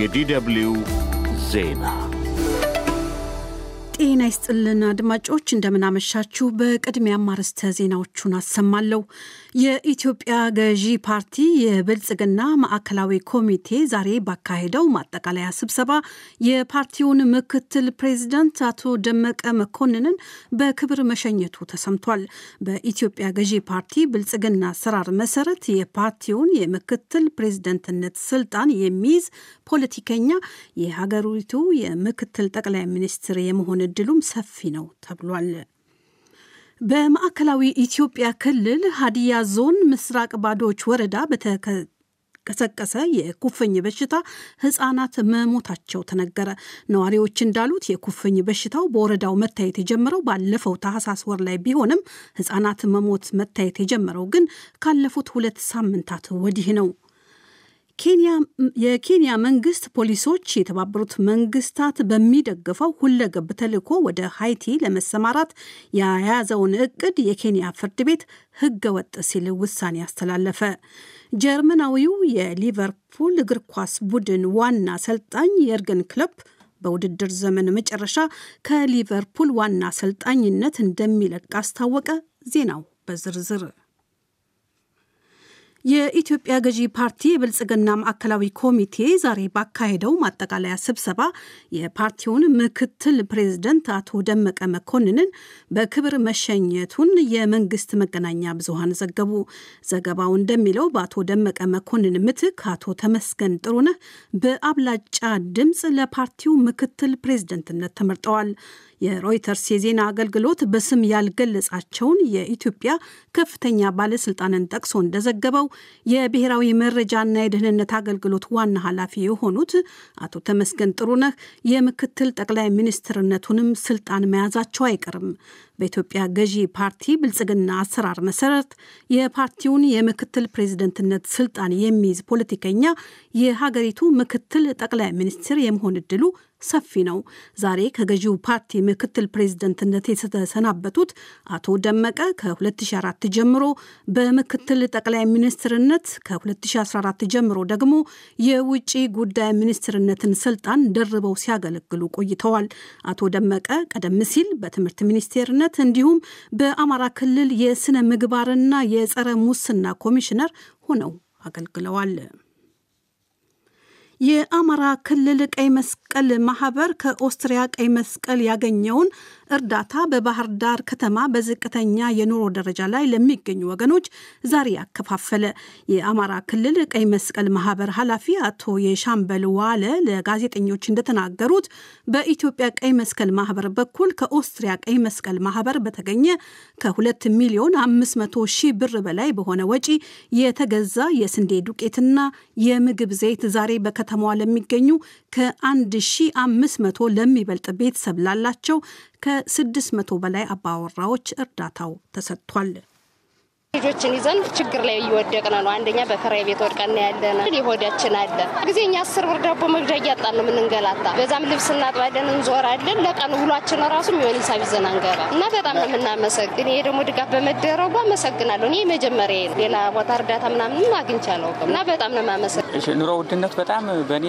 የዲደብልዩ ዜና ጤና ይስጥልን አድማጮች፣ እንደምናመሻችሁ። በቅድሚያም አርዕስተ ዜናዎቹን አሰማለሁ። የኢትዮጵያ ገዢ ፓርቲ የብልጽግና ማዕከላዊ ኮሚቴ ዛሬ ባካሄደው ማጠቃለያ ስብሰባ የፓርቲውን ምክትል ፕሬዚዳንት አቶ ደመቀ መኮንንን በክብር መሸኘቱ ተሰምቷል። በኢትዮጵያ ገዢ ፓርቲ ብልጽግና አሰራር መሰረት የፓርቲውን የምክትል ፕሬዝደንትነት ስልጣን የሚይዝ ፖለቲከኛ የሀገሪቱ የምክትል ጠቅላይ ሚኒስትር የመሆን እድሉም ሰፊ ነው ተብሏል። በማዕከላዊ ኢትዮጵያ ክልል ሀዲያ ዞን ምስራቅ ባዶች ወረዳ በተቀሰቀሰ የኩፍኝ በሽታ ህጻናት መሞታቸው ተነገረ። ነዋሪዎች እንዳሉት የኩፍኝ በሽታው በወረዳው መታየት የጀመረው ባለፈው ታህሳስ ወር ላይ ቢሆንም ህጻናት መሞት መታየት የጀመረው ግን ካለፉት ሁለት ሳምንታት ወዲህ ነው። የኬንያ መንግስት ፖሊሶች የተባበሩት መንግስታት በሚደግፈው ሁለገብ ተልዕኮ ወደ ሃይቲ ለመሰማራት የያዘውን እቅድ የኬንያ ፍርድ ቤት ህገ ወጥ ሲል ውሳኔ አስተላለፈ። ጀርመናዊው የሊቨርፑል እግር ኳስ ቡድን ዋና አሰልጣኝ የእርገን ክለብ በውድድር ዘመን መጨረሻ ከሊቨርፑል ዋና አሰልጣኝነት እንደሚለቅ አስታወቀ። ዜናው በዝርዝር የኢትዮጵያ ገዢ ፓርቲ የብልጽግና ማዕከላዊ ኮሚቴ ዛሬ ባካሄደው ማጠቃለያ ስብሰባ የፓርቲውን ምክትል ፕሬዝደንት አቶ ደመቀ መኮንንን በክብር መሸኘቱን የመንግስት መገናኛ ብዙሃን ዘገቡ። ዘገባው እንደሚለው በአቶ ደመቀ መኮንን ምትክ አቶ ተመስገን ጥሩነህ በአብላጫ ድምፅ ለፓርቲው ምክትል ፕሬዝደንትነት ተመርጠዋል። የሮይተርስ የዜና አገልግሎት በስም ያልገለጻቸውን የኢትዮጵያ ከፍተኛ ባለስልጣንን ጠቅሶ እንደዘገበው የብሔራዊ መረጃና የደህንነት አገልግሎት ዋና ኃላፊ የሆኑት አቶ ተመስገን ጥሩነህ የምክትል ጠቅላይ ሚኒስትርነቱንም ስልጣን መያዛቸው አይቀርም። በኢትዮጵያ ገዢ ፓርቲ ብልጽግና አሰራር መሰረት የፓርቲውን የምክትል ፕሬዝደንትነት ስልጣን የሚይዝ ፖለቲከኛ የሀገሪቱ ምክትል ጠቅላይ ሚኒስትር የመሆን እድሉ ሰፊ ነው። ዛሬ ከገዢው ፓርቲ ምክትል ፕሬዝደንትነት የተሰናበቱት አቶ ደመቀ ከ2004 ጀምሮ በምክትል ጠቅላይ ሚኒስትርነት ከ2014 ጀምሮ ደግሞ የውጭ ጉዳይ ሚኒስትርነትን ስልጣን ደርበው ሲያገለግሉ ቆይተዋል። አቶ ደመቀ ቀደም ሲል በትምህርት ሚኒስቴርነት እንዲሁም በአማራ ክልል የስነ ምግባርና የጸረ ሙስና ኮሚሽነር ሆነው አገልግለዋል። የአማራ ክልል ቀይ መስቀል ማህበር ከኦስትሪያ ቀይ መስቀል ያገኘውን እርዳታ በባህር ዳር ከተማ በዝቅተኛ የኑሮ ደረጃ ላይ ለሚገኙ ወገኖች ዛሬ ያከፋፈለ። የአማራ ክልል ቀይ መስቀል ማህበር ኃላፊ አቶ የሻምበል ዋለ ለጋዜጠኞች እንደተናገሩት በኢትዮጵያ ቀይ መስቀል ማህበር በኩል ከኦስትሪያ ቀይ መስቀል ማህበር በተገኘ ከሁለት ሚሊዮን አምስት መቶ ሺህ ብር በላይ በሆነ ወጪ የተገዛ የስንዴ ዱቄትና የምግብ ዘይት ዛሬ በከተማዋ ለሚገኙ ከ1500 ለሚበልጥ ቤተሰብ ላላቸው ከ600 በላይ አባወራዎች እርዳታው ተሰጥቷል። ልጆችን ይዘን ችግር ላይ እየወደቅን ነው። አንደኛ በከራይ ቤት ወድቀን ያለን የሆዳችን አለ ጊዜ እኛ አስር ብር ዳቦ መግዣ እያጣን ነው የምንንገላታ። በዛም ልብስ እናጥባለን፣ እንዞራለን። ለቀን ውሏችን ራሱ የሚሆን ሂሳብ ይዘን አንገባ እና በጣም ነው የምናመሰግን። ይሄ ደግሞ ድጋፍ በመደረጉ አመሰግናለሁ። እኔ መጀመሪያ ሌላ ቦታ እርዳታ ምናምን አግኝቼ አላውቅም እና በጣም ነው የማመሰግን። ኑሮ ውድነቱ በጣም በእኔ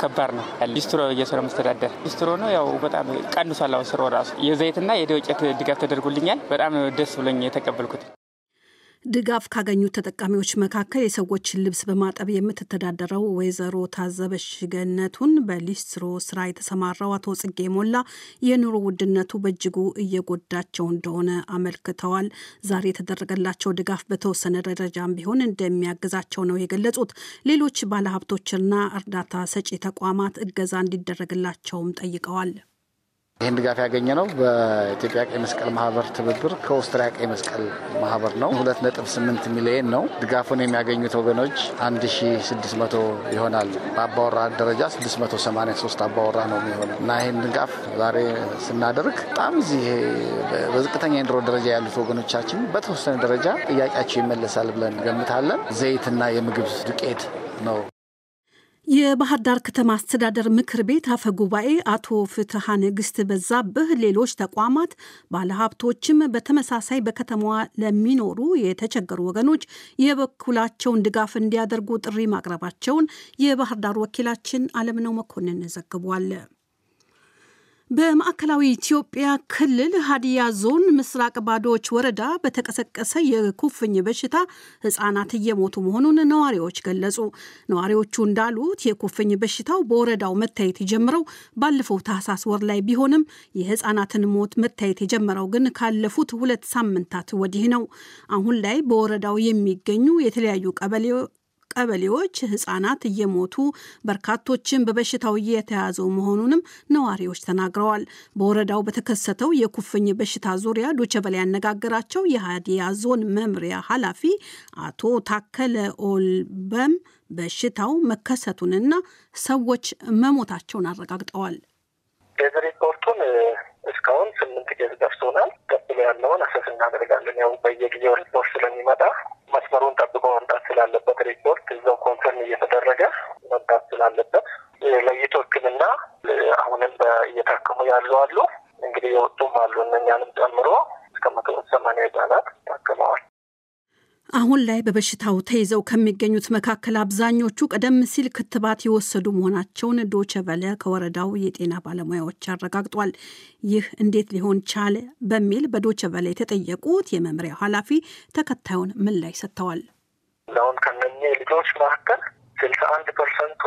ከባድ ነው። ሊስትሮ እየሰራ መስተዳደር ሊስትሮ ነው ያው በጣም ቀንሷል። ስሮ ራሱ የዘይትና የዱቄት ድጋፍ ተደርጎልኛል። በጣም ደስ ብሎኝ የተቀበልኩት ድጋፍ ካገኙ ተጠቃሚዎች መካከል የሰዎችን ልብስ በማጠብ የምትተዳደረው ወይዘሮ ታዘበሽ ገነቱን በሊስትሮ ስራ የተሰማራው አቶ ጽጌ ሞላ የኑሮ ውድነቱ በእጅጉ እየጎዳቸው እንደሆነ አመልክተዋል። ዛሬ የተደረገላቸው ድጋፍ በተወሰነ ደረጃም ቢሆን እንደሚያግዛቸው ነው የገለጹት። ሌሎች ባለሀብቶችና እርዳታ ሰጪ ተቋማት እገዛ እንዲደረግላቸውም ጠይቀዋል። ይህን ድጋፍ ያገኘ ነው በኢትዮጵያ ቀይ መስቀል ማህበር ትብብር ከኦስትሪያ ቀይ መስቀል ማህበር ነው። ሁለት ነጥብ ስምንት ሚሊየን ነው። ድጋፉን የሚያገኙት ወገኖች አንድ ሺ ስድስት መቶ ይሆናል። በአባወራ ደረጃ ስድስት መቶ ሰማኒያ ሶስት አባወራ ነው የሚሆነው እና ይህን ድጋፍ ዛሬ ስናደርግ በጣም እዚህ በዝቅተኛ የኑሮ ደረጃ ያሉት ወገኖቻችን በተወሰነ ደረጃ ጥያቄያቸው ይመለሳል ብለን ገምታለን። ዘይትና የምግብ ዱቄት ነው የባህር ዳር ከተማ አስተዳደር ምክር ቤት አፈ ጉባኤ አቶ ፍትሐ ንግስት በዛብህ ሌሎች ተቋማት ባለሀብቶችም በተመሳሳይ በከተማዋ ለሚኖሩ የተቸገሩ ወገኖች የበኩላቸውን ድጋፍ እንዲያደርጉ ጥሪ ማቅረባቸውን የባህር ዳር ወኪላችን አለምነው መኮንን ዘግቧል። በማዕከላዊ ኢትዮጵያ ክልል ሀዲያ ዞን ምስራቅ ባዶዎች ወረዳ በተቀሰቀሰ የኩፍኝ በሽታ ሕጻናት እየሞቱ መሆኑን ነዋሪዎች ገለጹ። ነዋሪዎቹ እንዳሉት የኩፍኝ በሽታው በወረዳው መታየት የጀመረው ባለፈው ታህሳስ ወር ላይ ቢሆንም የሕጻናትን ሞት መታየት የጀመረው ግን ካለፉት ሁለት ሳምንታት ወዲህ ነው። አሁን ላይ በወረዳው የሚገኙ የተለያዩ ቀበሌዎች ህጻናት እየሞቱ በርካቶችን በበሽታው እየተያዙ መሆኑንም ነዋሪዎች ተናግረዋል። በወረዳው በተከሰተው የኩፍኝ በሽታ ዙሪያ ዶቸበላ ያነጋገራቸው የሀዲያ ዞን መምሪያ ኃላፊ አቶ ታከለ ኦልበም በሽታው መከሰቱንና ሰዎች መሞታቸውን አረጋግጠዋል። ሪፖርቱን እስካሁን ስምንት case ደርሶናል። ቀጥሎ ያለውን assess እናደርጋለን። ያው በየጊዜው ሪፖርት ስለሚመጣ መስመሩን ጠብቆ መምጣት ስላለበት ሪፖርት እዛው confirm እየተደረገ መምጣት ስላለበት ለይቶ ሕክምና አሁንም እየታከሙ ያሉ አሉ። እንግዲህ የወጡም አሉ። እነኛንም ጨምሮ እስከ መቶ ሰማንያ ህጻናት ታክመዋል። አሁን ላይ በበሽታው ተይዘው ከሚገኙት መካከል አብዛኞቹ ቀደም ሲል ክትባት የወሰዱ መሆናቸውን ዶቸ ቬለ ከወረዳው የጤና ባለሙያዎች አረጋግጧል። ይህ እንዴት ሊሆን ቻለ በሚል በዶቸ ቬለ የተጠየቁት የመምሪያው ኃላፊ ተከታዩን ምላሽ ሰጥተዋል። አሁን ከነኚህ ልጆች መካከል ስልሳ አንድ percent ኡ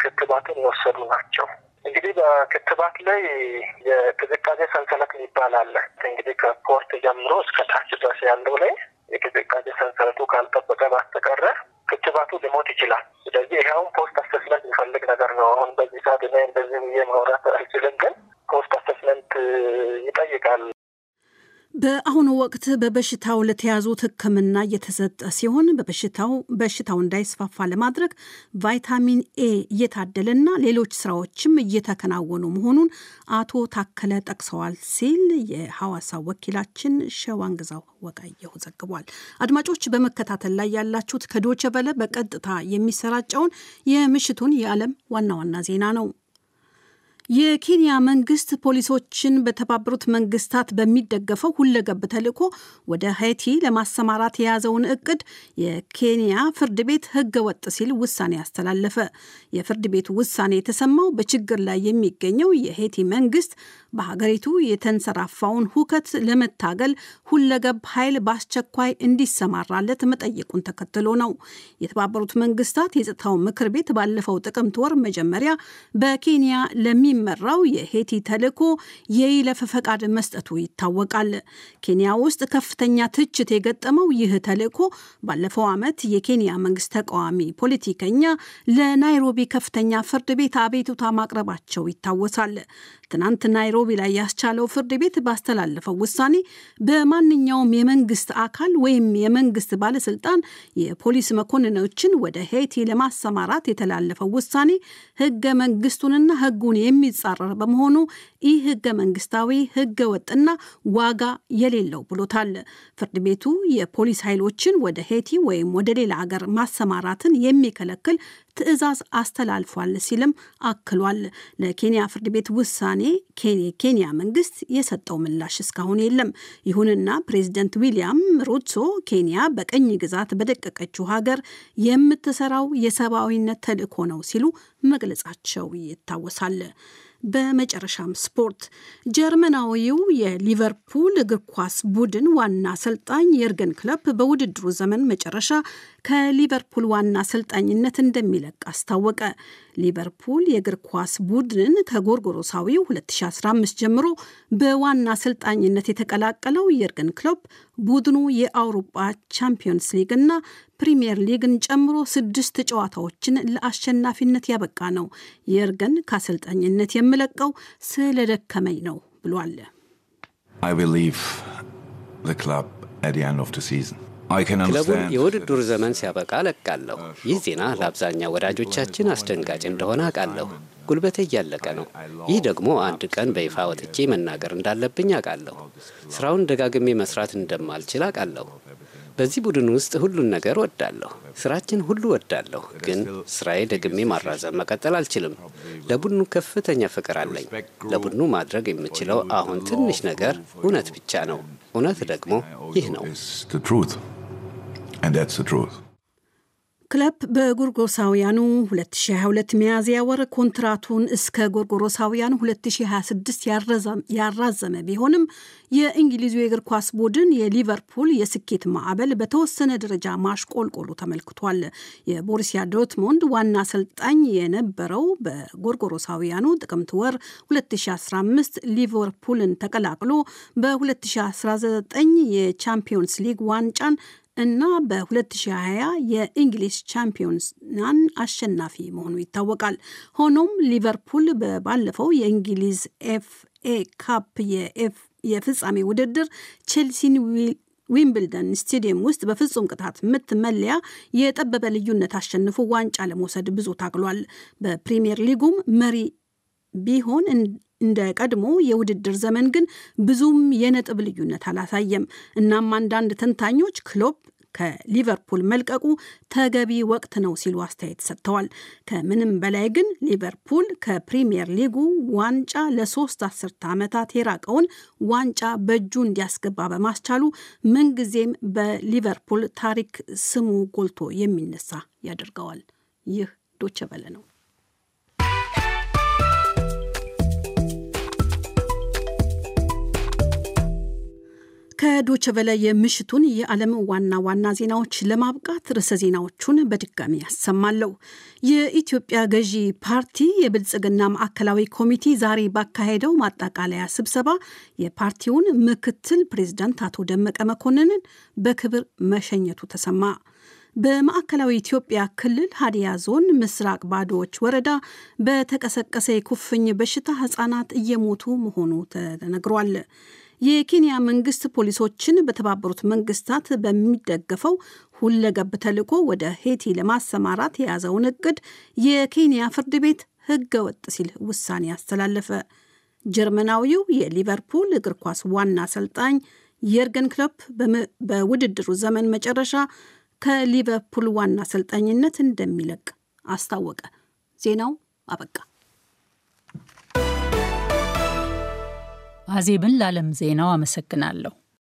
ክትባትን የወሰዱ ናቸው። እንግዲህ በክትባት ላይ የቅዝቃዜ ሰንሰለት የሚባል አለ። እንግዲህ ከ port ጀምሮ እስከ ታች ድረስ ያለው ላይ የቅዝቃዜ ሰንሰለቱ ካልጠበቀ በስተቀረ ክትባቱ ሊሞት ይችላል። ስለዚህ ይኸውን post assessment የሚፈልግ ነገር ነው። አሁን በዚህ ሰዓት እኔ እንደዚህ ብዬ ማውራት አልችልም፣ ግን post assessment ይጠይቃል። በአሁኑ ወቅት በበሽታው ለተያዙት ሕክምና እየተሰጠ ሲሆን በበሽታው በሽታው እንዳይስፋፋ ለማድረግ ቫይታሚን ኤ እየታደለና ሌሎች ስራዎችም እየተከናወኑ መሆኑን አቶ ታከለ ጠቅሰዋል ሲል የሐዋሳው ወኪላችን ሸዋንግዛው ወቃየሁ ዘግቧል። አድማጮች በመከታተል ላይ ያላችሁት ከዶቸ በቀጥታ የሚሰራጨውን የምሽቱን የዓለም ዋና ዋና ዜና ነው። የኬንያ መንግስት ፖሊሶችን በተባበሩት መንግስታት በሚደገፈው ሁለገብ ተልዕኮ ወደ ሃይቲ ለማሰማራት የያዘውን እቅድ የኬንያ ፍርድ ቤት ህገ ወጥ ሲል ውሳኔ አስተላለፈ። የፍርድ ቤቱ ውሳኔ የተሰማው በችግር ላይ የሚገኘው የሄቲ መንግስት በሀገሪቱ የተንሰራፋውን ሁከት ለመታገል ሁለገብ ኃይል በአስቸኳይ እንዲሰማራለት መጠየቁን ተከትሎ ነው። የተባበሩት መንግስታት የጸጥታው ምክር ቤት ባለፈው ጥቅምት ወር መጀመሪያ በኬንያ ለሚ መራው የሄቲ ተልዕኮ የይለፍ ፈቃድ መስጠቱ ይታወቃል። ኬንያ ውስጥ ከፍተኛ ትችት የገጠመው ይህ ተልዕኮ ባለፈው ዓመት የኬንያ መንግስት ተቃዋሚ ፖለቲከኛ ለናይሮቢ ከፍተኛ ፍርድ ቤት አቤቱታ ማቅረባቸው ይታወሳል። ትናንት ናይሮቢ ላይ ያስቻለው ፍርድ ቤት ባስተላለፈው ውሳኔ በማንኛውም የመንግስት አካል ወይም የመንግስት ባለስልጣን የፖሊስ መኮንኖችን ወደ ሄቲ ለማሰማራት የተላለፈው ውሳኔ ህገ መንግስቱንና ህጉን የሚጻረር በመሆኑ ይህ ህገ መንግስታዊ ህገ ወጥና ዋጋ የሌለው ብሎታል። ፍርድ ቤቱ የፖሊስ ኃይሎችን ወደ ሄቲ ወይም ወደ ሌላ አገር ማሰማራትን የሚከለክል ትዕዛዝ አስተላልፏል ሲልም አክሏል። ለኬንያ ፍርድ ቤት ውሳኔ ኬንያ መንግስት የሰጠው ምላሽ እስካሁን የለም። ይሁንና ፕሬዚደንት ዊሊያም ሩቶ ኬንያ በቀኝ ግዛት በደቀቀችው ሀገር የምትሰራው የሰብአዊነት ተልዕኮ ነው ሲሉ መግለጻቸው ይታወሳል። በመጨረሻም ስፖርት። ጀርመናዊው የሊቨርፑል እግር ኳስ ቡድን ዋና አሰልጣኝ የርገን ክሎፕ በውድድሩ ዘመን መጨረሻ ከሊቨርፑል ዋና አሰልጣኝነት እንደሚለቅ አስታወቀ። ሊቨርፑል የእግር ኳስ ቡድንን ከጎርጎሮሳዊው 2015 ጀምሮ በዋና አሰልጣኝነት የተቀላቀለው የርገን ክሎፕ ቡድኑ የአውሮፓ ቻምፒዮንስ ሊግ እና ፕሪምየር ሊግን ጨምሮ ስድስት ጨዋታዎችን ለአሸናፊነት ያበቃ ነው። የርገን ከአሰልጣኝነት የምለቀው ስለደከመኝ ነው ብሏል። ክለቡን የውድድሩ ዘመን ሲያበቃ ለቃለሁ። ይህ ዜና ለአብዛኛው ወዳጆቻችን አስደንጋጭ እንደሆነ አውቃለሁ። ጉልበቴ እያለቀ ነው። ይህ ደግሞ አንድ ቀን በይፋ ወጥቼ መናገር እንዳለብኝ አውቃለሁ። ስራውን ደጋግሜ መስራት እንደማልችል አውቃለሁ። በዚህ ቡድን ውስጥ ሁሉን ነገር ወዳለሁ፣ ስራችን ሁሉ ወዳለሁ። ግን ስራዬ ደግሜ ማራዘም መቀጠል አልችልም። ለቡድኑ ከፍተኛ ፍቅር አለኝ። ለቡድኑ ማድረግ የምችለው አሁን ትንሽ ነገር እውነት ብቻ ነው። እውነት ደግሞ ይህ ነው። ክለብ በጎርጎሮሳውያኑ 2022 ሚያዝያ ወር ኮንትራቱን እስከ ጎርጎሮሳውያኑ 2026 ያራዘመ ቢሆንም የእንግሊዙ የእግር ኳስ ቡድን የሊቨርፑል የስኬት ማዕበል በተወሰነ ደረጃ ማሽቆልቆሉ ተመልክቷል። የቦሩሲያ ዶትሞንድ ዋና አሰልጣኝ የነበረው በጎርጎሮሳውያኑ ጥቅምት ወር 2015 ሊቨርፑልን ተቀላቅሎ በ2019 የቻምፒዮንስ ሊግ ዋንጫን እና በ2020 የእንግሊዝ ቻምፒዮንስናን አሸናፊ መሆኑ ይታወቃል። ሆኖም ሊቨርፑል በባለፈው የእንግሊዝ ኤፍኤ ካፕ የፍጻሜ ውድድር ቼልሲን ዊምብልደን ስቴዲየም ውስጥ በፍጹም ቅጣት ምት መለያ የጠበበ ልዩነት አሸንፎ ዋንጫ ለመውሰድ ብዙ ታግሏል። በፕሪምየር ሊጉም መሪ ቢሆን እንደ ቀድሞ የውድድር ዘመን ግን ብዙም የነጥብ ልዩነት አላሳየም። እናም አንዳንድ ተንታኞች ክሎፕ ከሊቨርፑል መልቀቁ ተገቢ ወቅት ነው ሲሉ አስተያየት ሰጥተዋል። ከምንም በላይ ግን ሊቨርፑል ከፕሪምየር ሊጉ ዋንጫ ለሶስት አስርተ ዓመታት የራቀውን ዋንጫ በእጁ እንዲያስገባ በማስቻሉ ምንጊዜም በሊቨርፑል ታሪክ ስሙ ጎልቶ የሚነሳ ያደርገዋል። ይህ ዶቸ በለ ነው። ከዶቸ በላይ የምሽቱን የዓለም ዋና ዋና ዜናዎች ለማብቃት ርዕሰ ዜናዎቹን በድጋሚ ያሰማለሁ። የኢትዮጵያ ገዢ ፓርቲ የብልጽግና ማዕከላዊ ኮሚቴ ዛሬ ባካሄደው ማጠቃለያ ስብሰባ የፓርቲውን ምክትል ፕሬዝዳንት አቶ ደመቀ መኮንንን በክብር መሸኘቱ ተሰማ። በማዕከላዊ ኢትዮጵያ ክልል ሀዲያ ዞን ምስራቅ ባዶዎች ወረዳ በተቀሰቀሰ የኩፍኝ በሽታ ህጻናት እየሞቱ መሆኑ ተነግሯል። የኬንያ መንግስት ፖሊሶችን በተባበሩት መንግስታት በሚደገፈው ሁለገብ ተልዕኮ ወደ ሄቲ ለማሰማራት የያዘውን እቅድ የኬንያ ፍርድ ቤት ህገ ወጥ ሲል ውሳኔ አስተላለፈ። ጀርመናዊው የሊቨርፑል እግር ኳስ ዋና አሰልጣኝ የርገን ክሎፕ በውድድሩ ዘመን መጨረሻ ከሊቨርፑል ዋና አሰልጣኝነት እንደሚለቅ አስታወቀ። ዜናው አበቃ። አዜብን ለዓለም ዜናው አመሰግናለሁ።